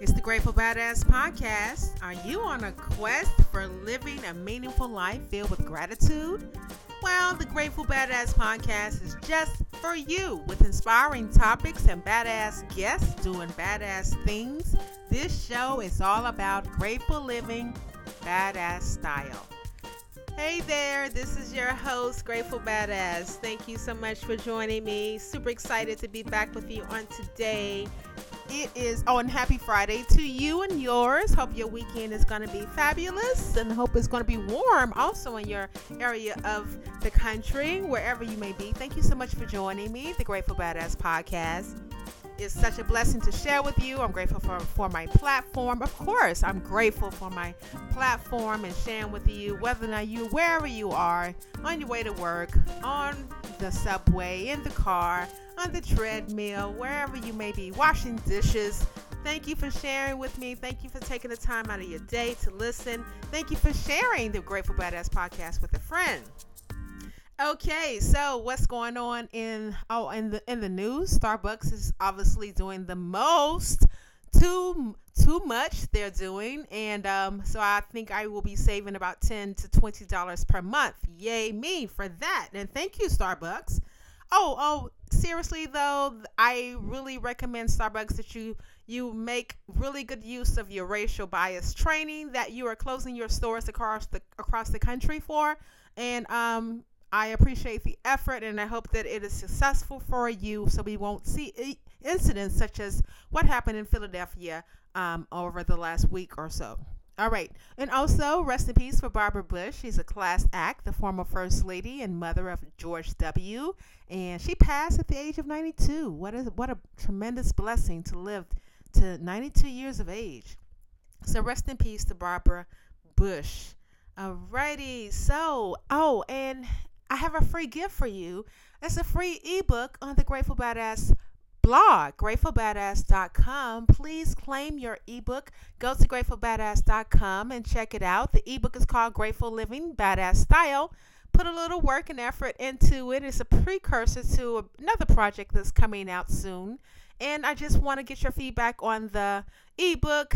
It's the Grateful Badass Podcast. Are you on a quest for living a meaningful life filled with gratitude? Well, the Grateful Badass Podcast is just for you with inspiring topics and badass guests doing badass things. This show is all about grateful living, badass style. Hey there, this is your host, Grateful Badass. Thank you so much for joining me. Super excited to be back with you on today. It is, oh, and happy Friday to you and yours. Hope your weekend is going to be fabulous and hope it's going to be warm also in your area of the country, wherever you may be. Thank you so much for joining me, the Grateful Badass Podcast. It's such a blessing to share with you. I'm grateful for, for my platform. Of course, I'm grateful for my platform and sharing with you, whether or not you, wherever you are, on your way to work, on the subway, in the car, on the treadmill, wherever you may be, washing dishes. Thank you for sharing with me. Thank you for taking the time out of your day to listen. Thank you for sharing the Grateful Badass podcast with a friend. Okay, so what's going on in oh in the in the news? Starbucks is obviously doing the most too too much they're doing and um, so i think i will be saving about 10 to 20 dollars per month yay me for that and thank you starbucks oh oh seriously though i really recommend starbucks that you you make really good use of your racial bias training that you are closing your stores across the across the country for and um I appreciate the effort and I hope that it is successful for you so we won't see incidents such as what happened in Philadelphia um, over the last week or so. All right. And also, rest in peace for Barbara Bush. She's a class act, the former First Lady and mother of George W. And she passed at the age of 92. What, is, what a tremendous blessing to live to 92 years of age. So, rest in peace to Barbara Bush. Alrighty. So, oh, and I have a free gift for you. It's a free ebook on the Grateful Badass blog, gratefulbadass.com. Please claim your ebook. Go to gratefulbadass.com and check it out. The ebook is called Grateful Living Badass Style. Put a little work and effort into it. It's a precursor to another project that's coming out soon. And I just want to get your feedback on the ebook.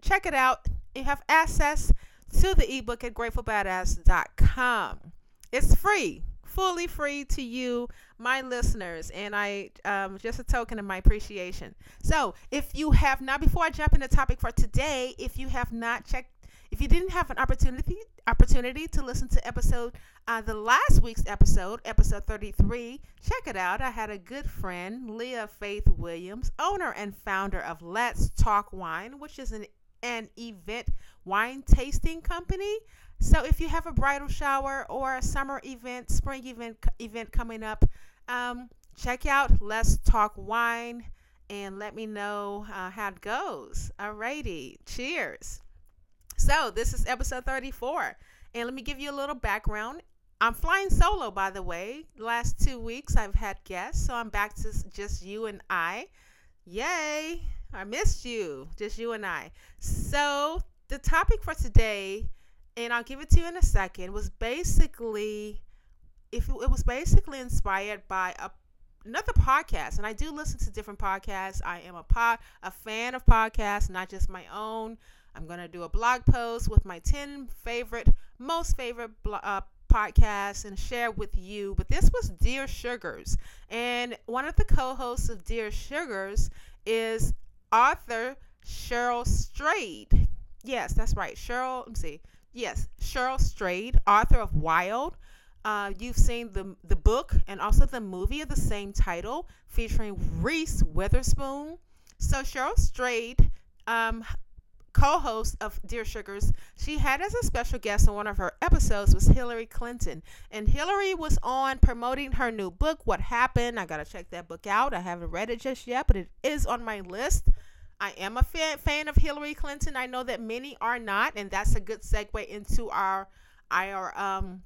Check it out. You have access to the ebook at gratefulbadass.com. It's free, fully free to you, my listeners, and I um, just a token of my appreciation. So, if you have not, before I jump into the topic for today, if you have not checked, if you didn't have an opportunity opportunity to listen to episode uh, the last week's episode, episode 33, check it out. I had a good friend, Leah Faith Williams, owner and founder of Let's Talk Wine, which is an an event wine tasting company. So if you have a bridal shower or a summer event, spring event event coming up, um, check out Let's Talk Wine and let me know uh, how it goes. Alrighty, cheers. So this is episode 34, and let me give you a little background. I'm flying solo, by the way. last two weeks I've had guests, so I'm back to just you and I. Yay! I missed you, just you and I. So the topic for today and I'll give it to you in a second, was basically if it was basically inspired by a another podcast and I do listen to different podcasts. I am a pod a fan of podcasts, not just my own. I'm going to do a blog post with my 10 favorite most favorite uh, podcasts and share with you. But this was Dear Sugars. And one of the co-hosts of Dear Sugars is author Cheryl Strayed. Yes, that's right. Cheryl, let me see. Yes, Cheryl Strayed, author of Wild. Uh, you've seen the the book and also the movie of the same title, featuring Reese Witherspoon. So Cheryl Strayed, um, co-host of Dear Sugars, she had as a special guest on one of her episodes was Hillary Clinton, and Hillary was on promoting her new book. What happened? I gotta check that book out. I haven't read it just yet, but it is on my list. I am a fan, of Hillary Clinton. I know that many are not, and that's a good segue into our our um,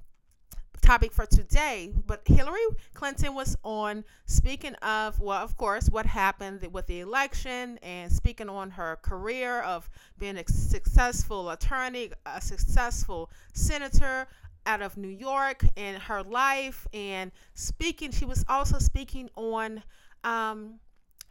topic for today. But Hillary Clinton was on speaking of, well, of course, what happened with the election and speaking on her career of being a successful attorney, a successful senator out of New York, and her life. And speaking, she was also speaking on. Um,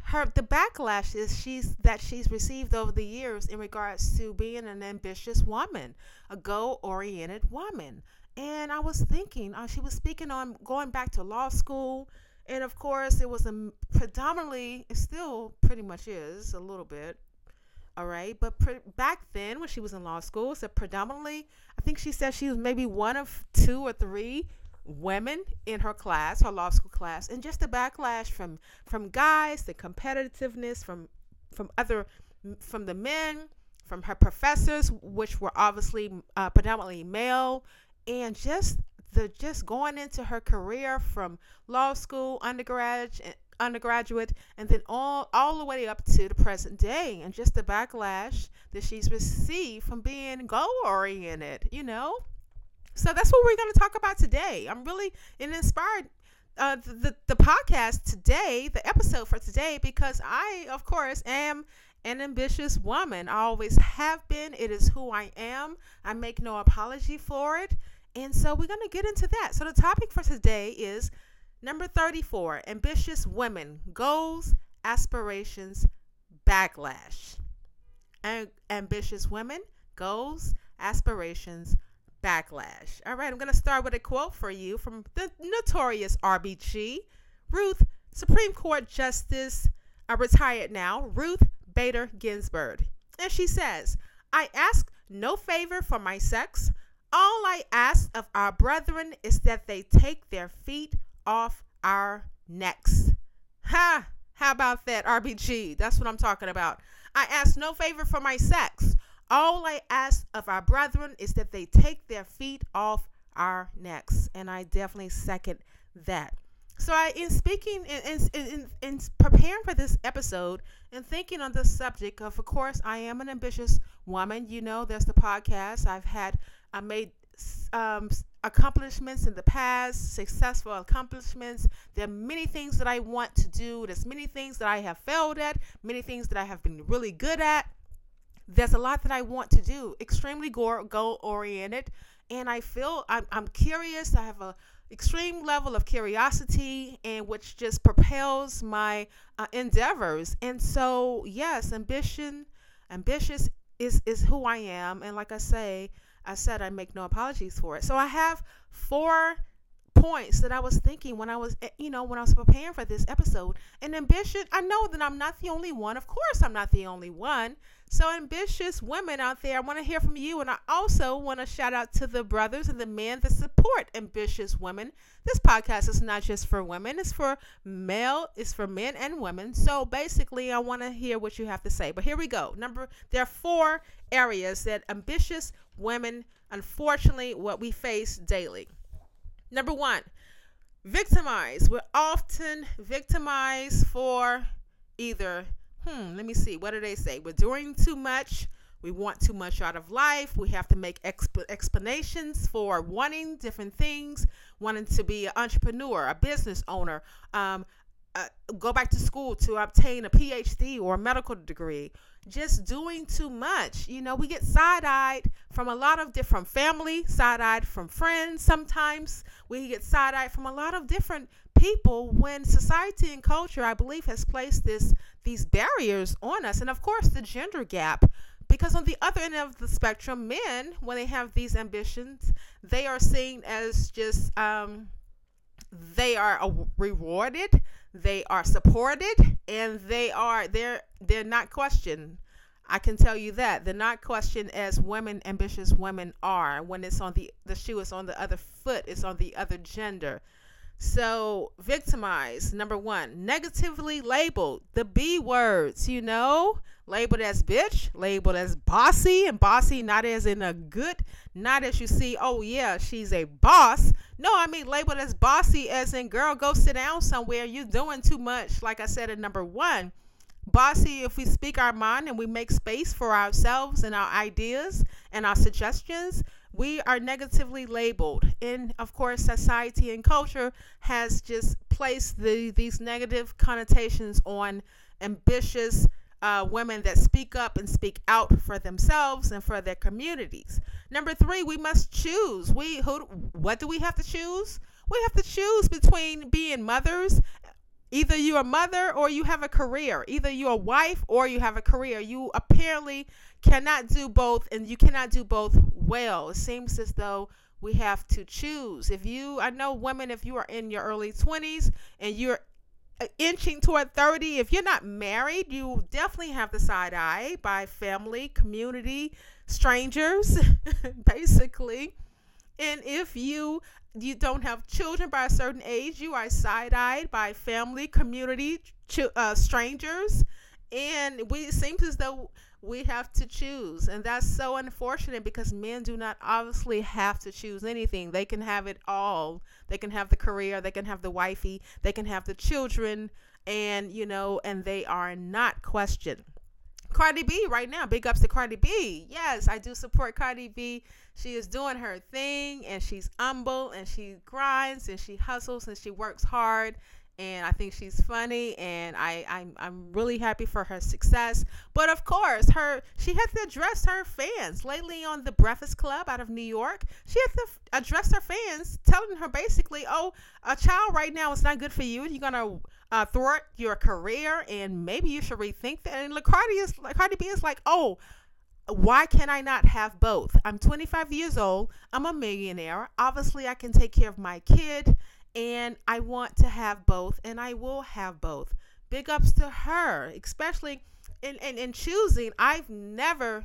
her the backlash is she's that she's received over the years in regards to being an ambitious woman, a goal-oriented woman. And I was thinking, uh, she was speaking on going back to law school, and of course, it was a predominantly, it still pretty much is a little bit, all right. But pre- back then, when she was in law school, so predominantly, I think she said she was maybe one of two or three women in her class, her law school class, and just the backlash from from guys, the competitiveness from from other from the men, from her professors, which were obviously uh, predominantly male, and just the just going into her career from law school, undergraduate, undergraduate, and then all all the way up to the present day, and just the backlash that she's received from being goal oriented. You know, so that's what we're going to talk about today. I'm really inspired. Uh, the, the, podcast today, the episode for today, because I, of course, am an ambitious woman. I always have been. It is who I am. I make no apology for it. And so we're going to get into that. So the topic for today is number 34 ambitious women, goals, aspirations, backlash. And ambitious women, goals, aspirations, backlash. All right, I'm going to start with a quote for you from the notorious RBG, Ruth, Supreme Court Justice, uh, retired now, Ruth Bader Ginsburg. And she says, I ask no favor for my sex. All I ask of our brethren is that they take their feet off our necks. Ha! How about that, RBG? That's what I'm talking about. I ask no favor for my sex. All I ask of our brethren is that they take their feet off our necks. And I definitely second that. So, I, in speaking and in, in, in, preparing for this episode and thinking on this subject of, of course, I am an ambitious woman. You know, there's the podcast. I've had, I made um, accomplishments in the past, successful accomplishments. There are many things that I want to do. There's many things that I have failed at, many things that I have been really good at there's a lot that I want to do, extremely goal oriented, and I feel I'm, I'm curious. I have a extreme level of curiosity, and which just propels my uh, endeavors. And so, yes, ambition, ambitious is is who I am, and like I say, I said I make no apologies for it. So I have four points that I was thinking when I was, eh, you know, when I was preparing for this episode. And ambition, I know that I'm not the only one. Of course, I'm not the only one. So, ambitious women out there, I want to hear from you. And I also want to shout out to the brothers and the men that support ambitious women. This podcast is not just for women, it's for male, it's for men and women. So, basically, I want to hear what you have to say. But here we go. Number, there are four areas that ambitious women, unfortunately, what we face daily. Number one, victimized. We're often victimized for either, hmm, let me see, what do they say? We're doing too much. We want too much out of life. We have to make exp- explanations for wanting different things, wanting to be an entrepreneur, a business owner, um, uh, go back to school to obtain a PhD or a medical degree. Just doing too much. You know, we get side eyed from a lot of different family, side eyed from friends. Sometimes we get side eyed from a lot of different people when society and culture, I believe, has placed this these barriers on us. And of course, the gender gap. Because on the other end of the spectrum, men, when they have these ambitions, they are seen as just um, they are rewarded they are supported and they are they're they're not questioned. I can tell you that. They're not questioned as women ambitious women are. When it's on the the shoe is on the other foot it's on the other gender. So victimized number one. Negatively labeled the b words you know labeled as bitch, labeled as bossy, and bossy not as in a good, not as you see, oh yeah, she's a boss. No, I mean labeled as bossy as in girl, go sit down somewhere. You're doing too much. Like I said in number one. Bossy, if we speak our mind and we make space for ourselves and our ideas and our suggestions, we are negatively labeled. And of course, society and culture has just placed the, these negative connotations on ambitious, uh, women that speak up and speak out for themselves and for their communities. Number three, we must choose. We who? What do we have to choose? We have to choose between being mothers, Either you're a mother or you have a career. Either you're a wife or you have a career. You apparently cannot do both, and you cannot do both well. It seems as though we have to choose. If you, I know women, if you are in your early 20s and you're inching toward 30, if you're not married, you definitely have the side eye by family, community, strangers, basically. And if you you don't have children by a certain age, you are side-eyed by family, community, ch- uh, strangers, and we it seems as though we have to choose. And that's so unfortunate because men do not obviously have to choose anything. They can have it all. They can have the career they can have the wifey they can have the children and you know and they are not questioned. Cardi b right now big ups to cardi b. Yes i do support cardi b. She is doing her thing and she's humble and she grinds and she hustles and she works hard and I think she's funny, and I I'm, I'm really happy for her success. But of course, her she had to address her fans lately on the Breakfast Club out of New York. She had to address her fans, telling her basically, "Oh, a child right now is not good for you. You're gonna uh, thwart your career, and maybe you should rethink that." And Cardi is Cardi B is like, "Oh." why can I not have both? I'm 25 years old. I'm a millionaire. Obviously, I can take care of my kid and I want to have both, and I will have both. Big ups to her, especially in, in, in choosing. I've never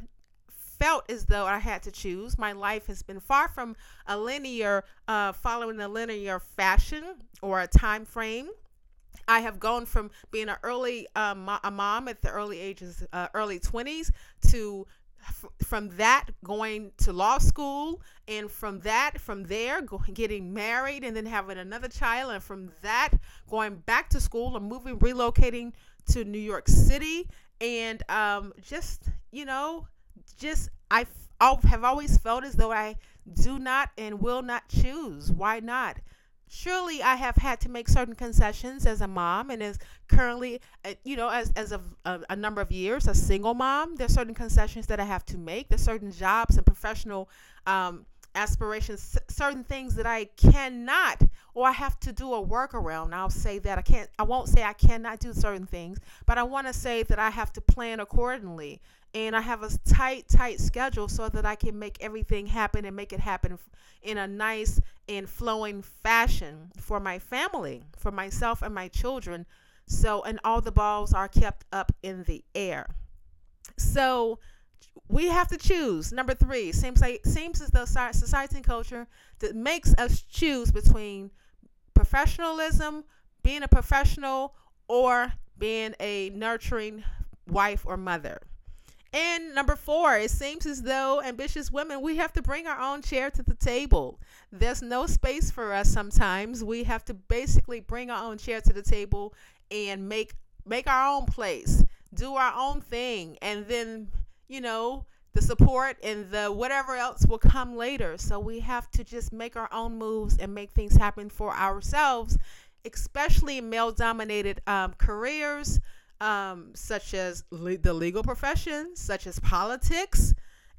felt as though I had to choose. My life has been far from a linear, uh, following a linear fashion or a time frame. I have gone from being an early um, a mom at the early ages, uh, early 20s, to from that going to law school and from that from there going, getting married and then having another child and from that going back to school and moving relocating to new york city. And um, just you know just i have always felt as though i do not and will not choose. Why not surely I have had to make certain concessions as a mom and as currently, uh, you know, as, as of a, a, number of years, a single mom, there's certain concessions that I have to make. There's certain jobs and professional um, aspirations, certain things that I cannot or I have to do a workaround. I'll say that I can't, I won't say I cannot do certain things, but I want to say that I have to plan accordingly and I have a tight, tight schedule so that I can make everything happen and make it happen in a nice and flowing fashion for my family, for myself and my children. So, and all the balls are kept up in the air. So, we have to choose. Number three, seems like seems as though society and culture that makes us choose between professionalism, being a professional, or being a nurturing wife or mother. And number four, it seems as though ambitious women, we have to bring our own chair to the table. There's no space for us sometimes. We have to basically bring our own chair to the table and make make our own place, do our own thing, and then, you know, the support and the whatever else will come later. So we have to just make our own moves and make things happen for ourselves, especially male dominated um, careers um, such as le- the legal profession, such as politics.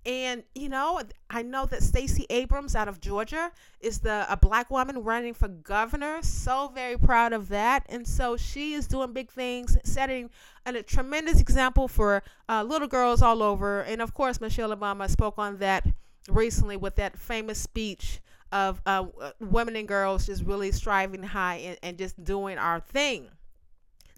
And you know, I know that Stacey Abrams out of Georgia is the a black woman running for governor. So very proud of that. And so she is doing big things, setting a, tremendous example for uh, little girls all over. And of course, Michelle Obama spoke on that recently with that famous speech of uh, women and girls just really striving high and, and just doing our thing.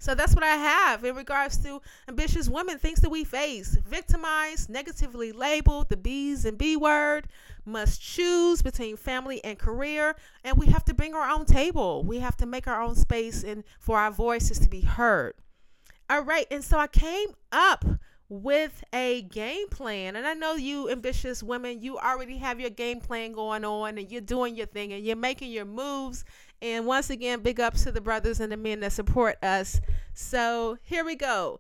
So that's what I have in regards to ambitious women, things that we face. Victimized, negatively labeled, the B's and B word, must choose between family and career, and we have to bring our own table. We have to make our own space and for our voices to be heard. All right, and so I came up with a game plan. And I know you ambitious women, you already have your game plan going on and you're doing your thing and you're making your moves and once again, big ups to the brothers and the men that support us. So here we go.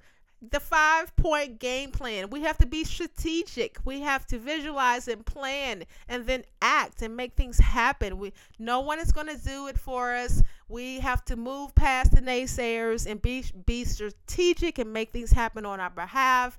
The five point game plan. We have to be strategic. We have to visualize and plan and then act and make things happen. We no one is going to do it for us. We have to move past the naysayers and be be strategic and make things happen on our behalf.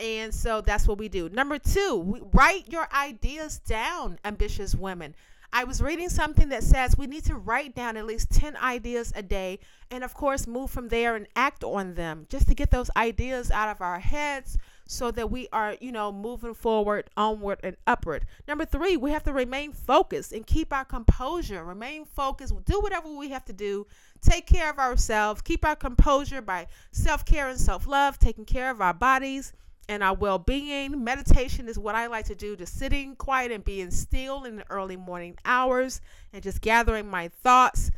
And so that's what we do. Number two, we write your ideas down, ambitious women. I was reading something that says we need to write down at least 10 ideas a day and, of course, move from there and act on them just to get those ideas out of our heads so that we are, you know, moving forward, onward, and upward. Number three, we have to remain focused and keep our composure. Remain focused, do whatever we have to do, take care of ourselves, keep our composure by self care and self love, taking care of our bodies and our well being. Meditation is what I like to do, just sitting quiet and being still in the early morning hours and just gathering my thoughts.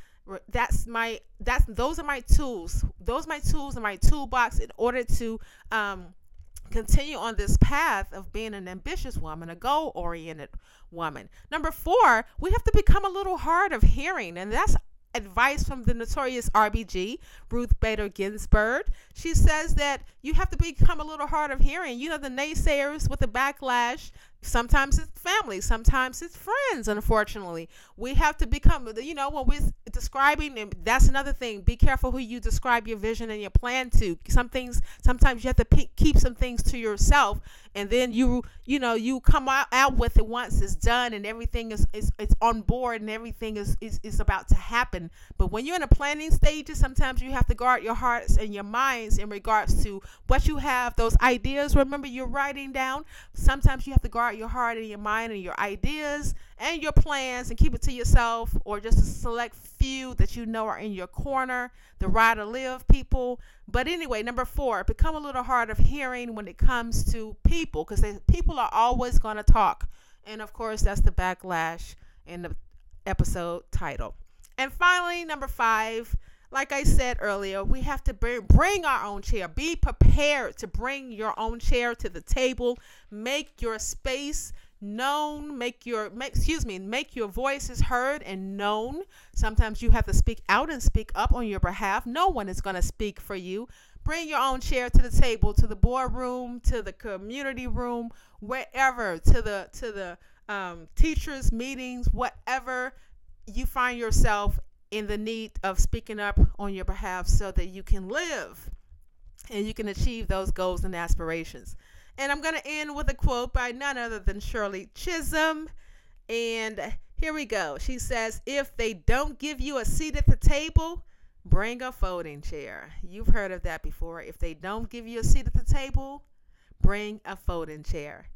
That's my that's those are my tools. Those are my tools in my toolbox in order to um, continue on this path of being an ambitious woman, a goal oriented woman. Number four, we have to become a little hard of hearing, and that's advice from the notorious RBG, Ruth Bader Ginsburg. She says that you have to become a little hard of hearing. You know, the naysayers with the backlash, sometimes it's family, sometimes it's friends, unfortunately. We have to become, you know, when we're describing, that's another thing. Be careful who you describe your vision and your plan to. Some things, sometimes you have to keep some things to yourself and then you you know you come out, out with it once it's done and everything is, is on board and everything is, is is about to happen but when you're in a planning stages sometimes you have to guard your hearts and your minds in regards to what you have those ideas remember you're writing down sometimes you have to guard your heart and your mind and your ideas and your plans and keep it to yourself or just a select few that you know are in your corner the ride or live people. But anyway number four become a little hard of hearing when it comes to people because people are always going to talk. And of course that's the backlash in the episode title. And finally number five like I said earlier, we have to bring our own chair. Be prepared to bring your own chair to the table. Make your space known make your make, excuse me make your voices heard and known sometimes you have to speak out and speak up on your behalf no one is going to speak for you bring your own chair to the table to the boardroom to the community room wherever to the to the um, teachers meetings whatever you find yourself in the need of speaking up on your behalf so that you can live and you can achieve those goals and aspirations and I'm going to end with a quote by none other than Shirley Chisholm. And here we go. She says, If they don't give you a seat at the table, bring a folding chair. You've heard of that before. If they don't give you a seat at the table, bring a folding chair.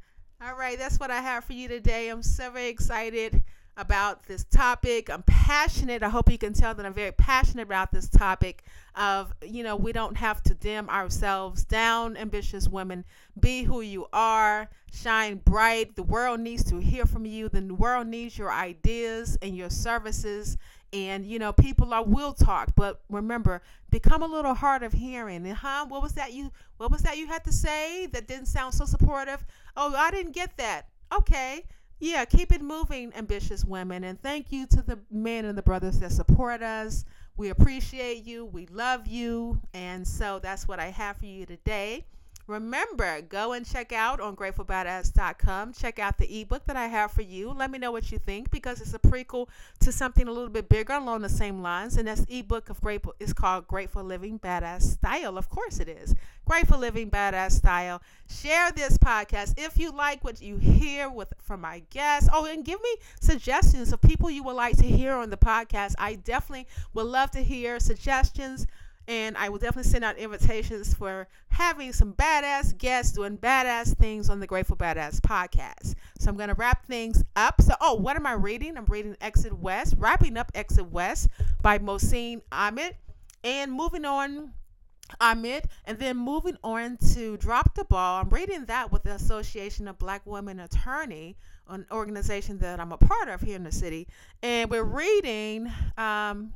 All right, that's what I have for you today. I'm so very excited about this topic. I'm passionate. I hope you can tell that I'm very passionate about this topic of, you know, we don't have to dim ourselves down, ambitious women. Be who you are, shine bright. The world needs to hear from you. The world needs your ideas and your services. And you know, people are will talk, but remember, become a little hard of hearing. And huh, what was that you what was that you had to say that didn't sound so supportive? Oh, I didn't get that. Okay yeah, keep it moving, ambitious women. And thank you to the men and the brothers that support us. We appreciate you. We love you. And so that's what I have for you today. Remember, go and check out on gratefulbadass.com. Check out the ebook that I have for you. Let me know what you think because it's a prequel to something a little bit bigger along the same lines. And that's ebook of Grateful is called Grateful Living Badass Style. Of course it is. Grateful Living Badass Style. Share this podcast if you like what you hear with from my guests. Oh, and give me suggestions of people you would like to hear on the podcast. I definitely would love to hear suggestions and I will definitely send out invitations for having some badass guests doing badass things on the Grateful Badass podcast. So I'm going to wrap things up. So, oh, what am I reading? I'm reading Exit West, wrapping up Exit West by Mohsin Hamid, and moving on. Hamid, and then moving on to Drop the Ball. I'm reading that with the Association of Black Women Attorney, an organization that I'm a part of here in the city. And we're reading um,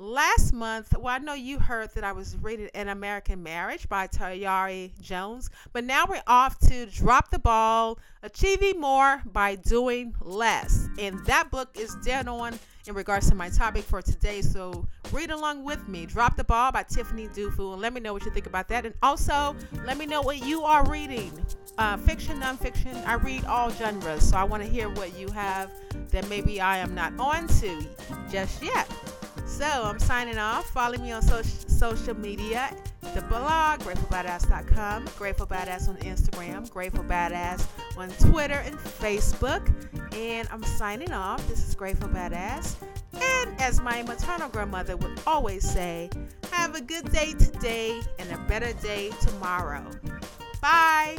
Last month, well, I know you heard that I was reading An American Marriage by Tayari Jones, but now we're off to Drop the Ball, Achieving More by Doing Less. And that book is dead on in regards to my topic for today. So read along with me. Drop the Ball by Tiffany Dufu, and let me know what you think about that. And also, let me know what you are reading. Uh, fiction, nonfiction. I read all genres, so I want to hear what you have that maybe I am not on to just yet. So I'm signing off. Follow me on social social media the blog, gratefulbadass.com, Grateful Badass on Instagram, Grateful Badass on Twitter and Facebook. And I'm signing off. This is Grateful Badass. And as my maternal grandmother would always say, have a good day today and a better day tomorrow. Bye.